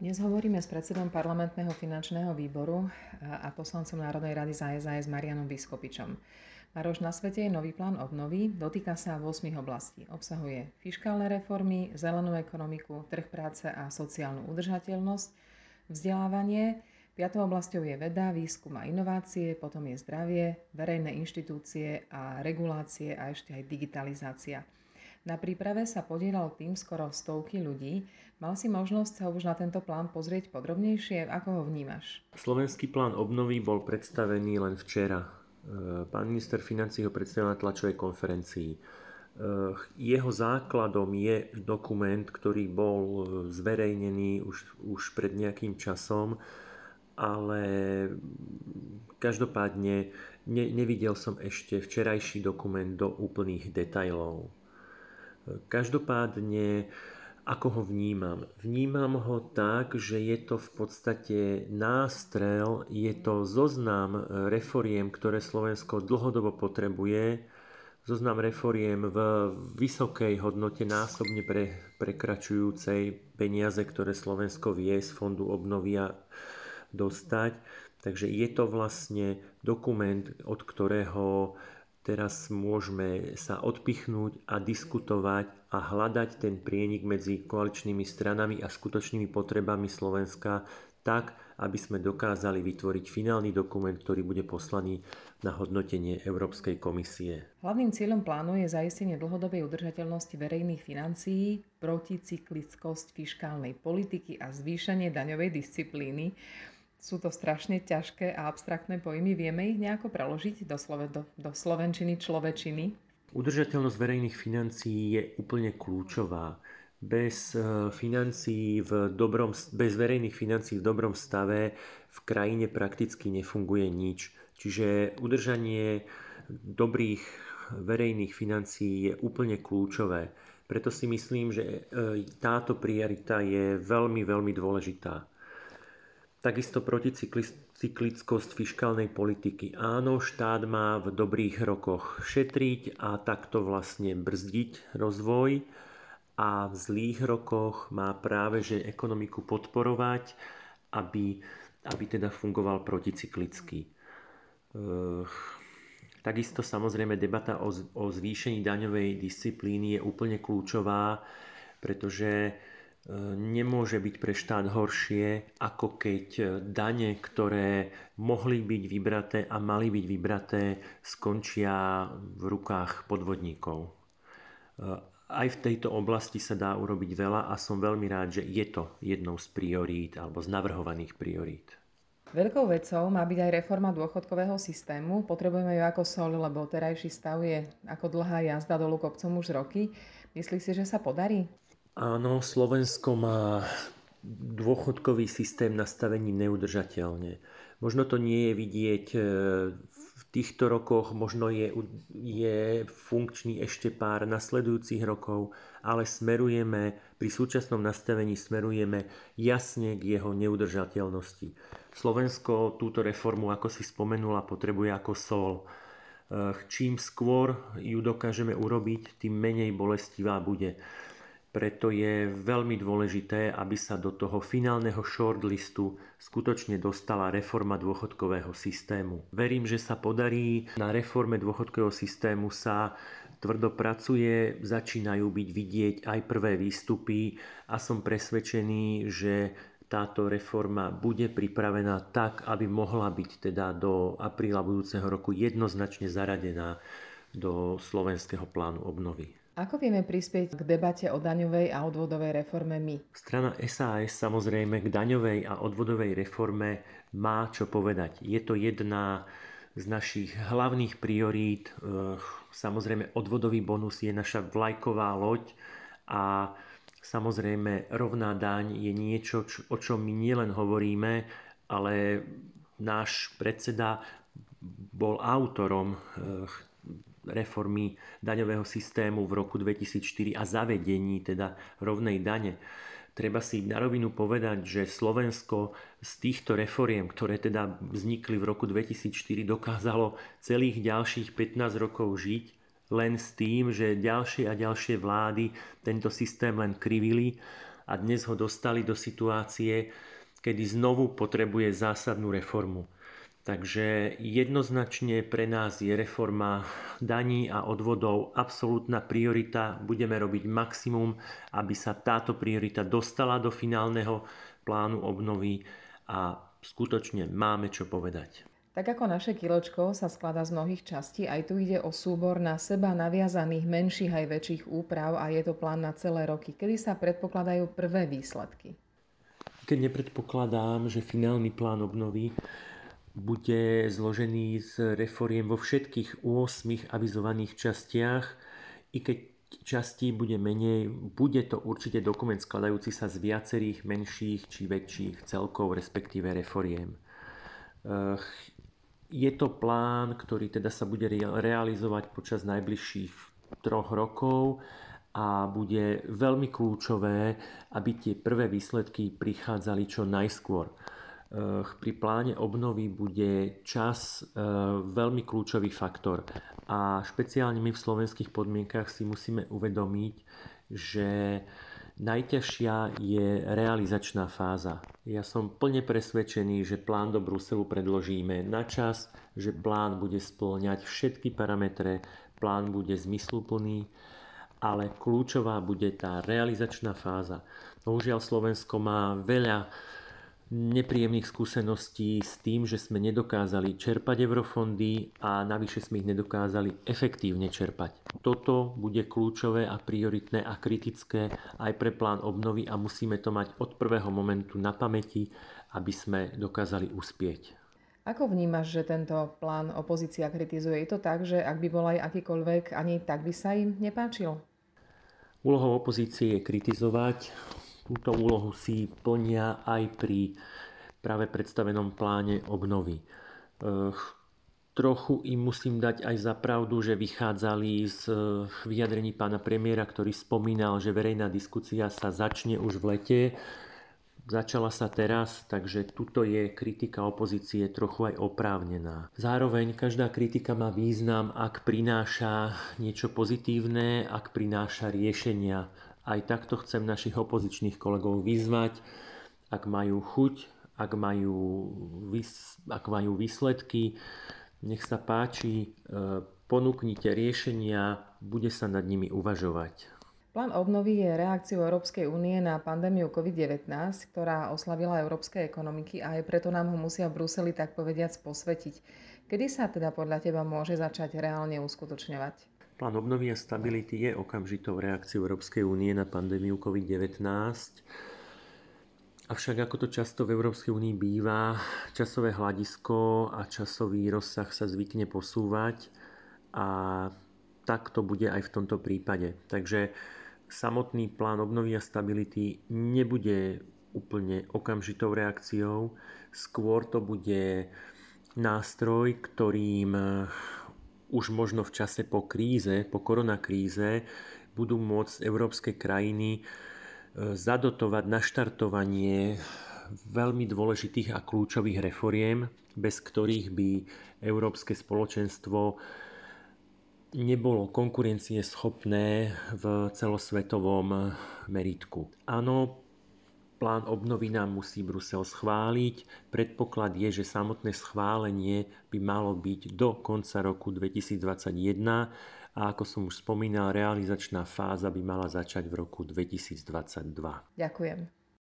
Dnes hovoríme s predsedom parlamentného finančného výboru a poslancom Národnej rady za SAS Marianom Vyskopičom. Maroš, na svete je nový plán obnovy, dotýka sa 8 oblastí. Obsahuje fiskálne reformy, zelenú ekonomiku, trh práce a sociálnu udržateľnosť, vzdelávanie, Piatou oblasťou je veda, výskum a inovácie, potom je zdravie, verejné inštitúcie a regulácie a ešte aj digitalizácia. Na príprave sa podielal tým skoro stovky ľudí. Mal si možnosť sa už na tento plán pozrieť podrobnejšie? Ako ho vnímaš? Slovenský plán obnovy bol predstavený len včera. E, pán minister financí ho predstavil na tlačovej konferencii. E, jeho základom je dokument, ktorý bol zverejnený už, už pred nejakým časom, ale každopádne ne, nevidel som ešte včerajší dokument do úplných detajlov. Každopádne, ako ho vnímam? Vnímam ho tak, že je to v podstate nástrel, je to zoznam reforiem, ktoré Slovensko dlhodobo potrebuje, zoznam reforiem v vysokej hodnote násobne pre, prekračujúcej peniaze, ktoré Slovensko vie z Fondu obnovia dostať. Takže je to vlastne dokument, od ktorého Teraz môžeme sa odpichnúť a diskutovať a hľadať ten prienik medzi koaličnými stranami a skutočnými potrebami Slovenska tak, aby sme dokázali vytvoriť finálny dokument, ktorý bude poslaný na hodnotenie Európskej komisie. Hlavným cieľom plánu je zaistenie dlhodobej udržateľnosti verejných financií, proticyklickosť fiskálnej politiky a zvýšenie daňovej disciplíny. Sú to strašne ťažké a abstraktné pojmy. Vieme ich nejako preložiť do, slove, do, do slovenčiny, človečiny? Udržateľnosť verejných financií je úplne kľúčová. Bez, e, financií v dobrom, bez verejných financií v dobrom stave v krajine prakticky nefunguje nič. Čiže udržanie dobrých verejných financií je úplne kľúčové. Preto si myslím, že e, táto priorita je veľmi, veľmi dôležitá. Takisto proticyklickosť fiskálnej politiky. Áno, štát má v dobrých rokoch šetriť a takto vlastne brzdiť rozvoj a v zlých rokoch má práve že ekonomiku podporovať, aby, aby teda fungoval proticyklicky. Takisto samozrejme debata o, o zvýšení daňovej disciplíny je úplne kľúčová, pretože nemôže byť pre štát horšie, ako keď dane, ktoré mohli byť vybraté a mali byť vybraté, skončia v rukách podvodníkov. Aj v tejto oblasti sa dá urobiť veľa a som veľmi rád, že je to jednou z priorít alebo z navrhovaných priorít. Veľkou vecou má byť aj reforma dôchodkového systému. Potrebujeme ju ako sol, lebo terajší stav je ako dlhá jazda dolu kopcom už roky. Myslíš si, že sa podarí? Áno, Slovensko má dôchodkový systém nastavený neudržateľne. Možno to nie je vidieť e, v týchto rokoch, možno je, je funkčný ešte pár nasledujúcich rokov, ale smerujeme, pri súčasnom nastavení smerujeme jasne k jeho neudržateľnosti. Slovensko túto reformu, ako si spomenula, potrebuje ako sol. E, čím skôr ju dokážeme urobiť, tým menej bolestivá bude. Preto je veľmi dôležité, aby sa do toho finálneho shortlistu skutočne dostala reforma dôchodkového systému. Verím, že sa podarí. Na reforme dôchodkového systému sa tvrdo pracuje, začínajú byť vidieť aj prvé výstupy a som presvedčený, že táto reforma bude pripravená tak, aby mohla byť teda do apríla budúceho roku jednoznačne zaradená do slovenského plánu obnovy. Ako vieme prispieť k debate o daňovej a odvodovej reforme my? Strana SAS samozrejme k daňovej a odvodovej reforme má čo povedať. Je to jedna z našich hlavných priorít. Eh, samozrejme odvodový bonus je naša vlajková loď a samozrejme rovná daň je niečo, o čom my nielen hovoríme, ale náš predseda bol autorom eh, reformy daňového systému v roku 2004 a zavedení teda rovnej dane. Treba si na rovinu povedať, že Slovensko z týchto reforiem, ktoré teda vznikli v roku 2004, dokázalo celých ďalších 15 rokov žiť len s tým, že ďalšie a ďalšie vlády tento systém len krivili a dnes ho dostali do situácie, kedy znovu potrebuje zásadnú reformu. Takže jednoznačne pre nás je reforma daní a odvodov absolútna priorita. Budeme robiť maximum, aby sa táto priorita dostala do finálneho plánu obnovy a skutočne máme čo povedať. Tak ako naše kiločko sa skladá z mnohých častí, aj tu ide o súbor na seba naviazaných menších aj väčších úprav a je to plán na celé roky. Kedy sa predpokladajú prvé výsledky? Keď nepredpokladám, že finálny plán obnovy bude zložený z reforiem vo všetkých 8 avizovaných častiach. I keď častí bude menej, bude to určite dokument skladajúci sa z viacerých menších či väčších celkov, respektíve reforiem. Je to plán, ktorý teda sa bude realizovať počas najbližších troch rokov a bude veľmi kľúčové, aby tie prvé výsledky prichádzali čo najskôr. Eh, pri pláne obnovy bude čas eh, veľmi kľúčový faktor. A špeciálne my v slovenských podmienkach si musíme uvedomiť, že najťažšia je realizačná fáza. Ja som plne presvedčený, že plán do Bruselu predložíme na čas, že plán bude spĺňať všetky parametre, plán bude zmysluplný, ale kľúčová bude tá realizačná fáza. Bohužiaľ Slovensko má veľa nepríjemných skúseností s tým, že sme nedokázali čerpať eurofondy a navyše sme ich nedokázali efektívne čerpať. Toto bude kľúčové a prioritné a kritické aj pre plán obnovy a musíme to mať od prvého momentu na pamäti, aby sme dokázali uspieť. Ako vnímaš, že tento plán opozícia kritizuje? Je to tak, že ak by bol aj akýkoľvek, ani tak by sa im nepáčil? Úlohou opozície je kritizovať, Túto úlohu si plnia aj pri práve predstavenom pláne obnovy. Trochu im musím dať aj za pravdu, že vychádzali z eh, vyjadrení pána premiéra, ktorý spomínal, že verejná diskusia sa začne už v lete. Začala sa teraz, takže tuto je kritika opozície trochu aj oprávnená. Zároveň každá kritika má význam, ak prináša niečo pozitívne, ak prináša riešenia aj takto chcem našich opozičných kolegov vyzvať, ak majú chuť, ak majú, ak majú výsledky, nech sa páči, e, ponúknite riešenia, bude sa nad nimi uvažovať. Plán obnovy je reakciou Európskej únie na pandémiu COVID-19, ktorá oslavila európske ekonomiky a aj preto nám ho musia v Bruseli tak povediac posvetiť. Kedy sa teda podľa teba môže začať reálne uskutočňovať? Plán obnovy a stability je okamžitou reakciou Európskej únie na pandémiu COVID-19. Avšak ako to často v Európskej únii býva, časové hľadisko a časový rozsah sa zvykne posúvať a tak to bude aj v tomto prípade. Takže samotný plán obnovy a stability nebude úplne okamžitou reakciou, skôr to bude nástroj, ktorým už možno v čase po kríze, po koronakríze, budú môcť európske krajiny e, zadotovať naštartovanie veľmi dôležitých a kľúčových reforiem, bez ktorých by európske spoločenstvo nebolo konkurencieschopné v celosvetovom meritku. Áno, Plán obnovy nám musí Brusel schváliť. Predpoklad je, že samotné schválenie by malo byť do konca roku 2021 a ako som už spomínal, realizačná fáza by mala začať v roku 2022. Ďakujem.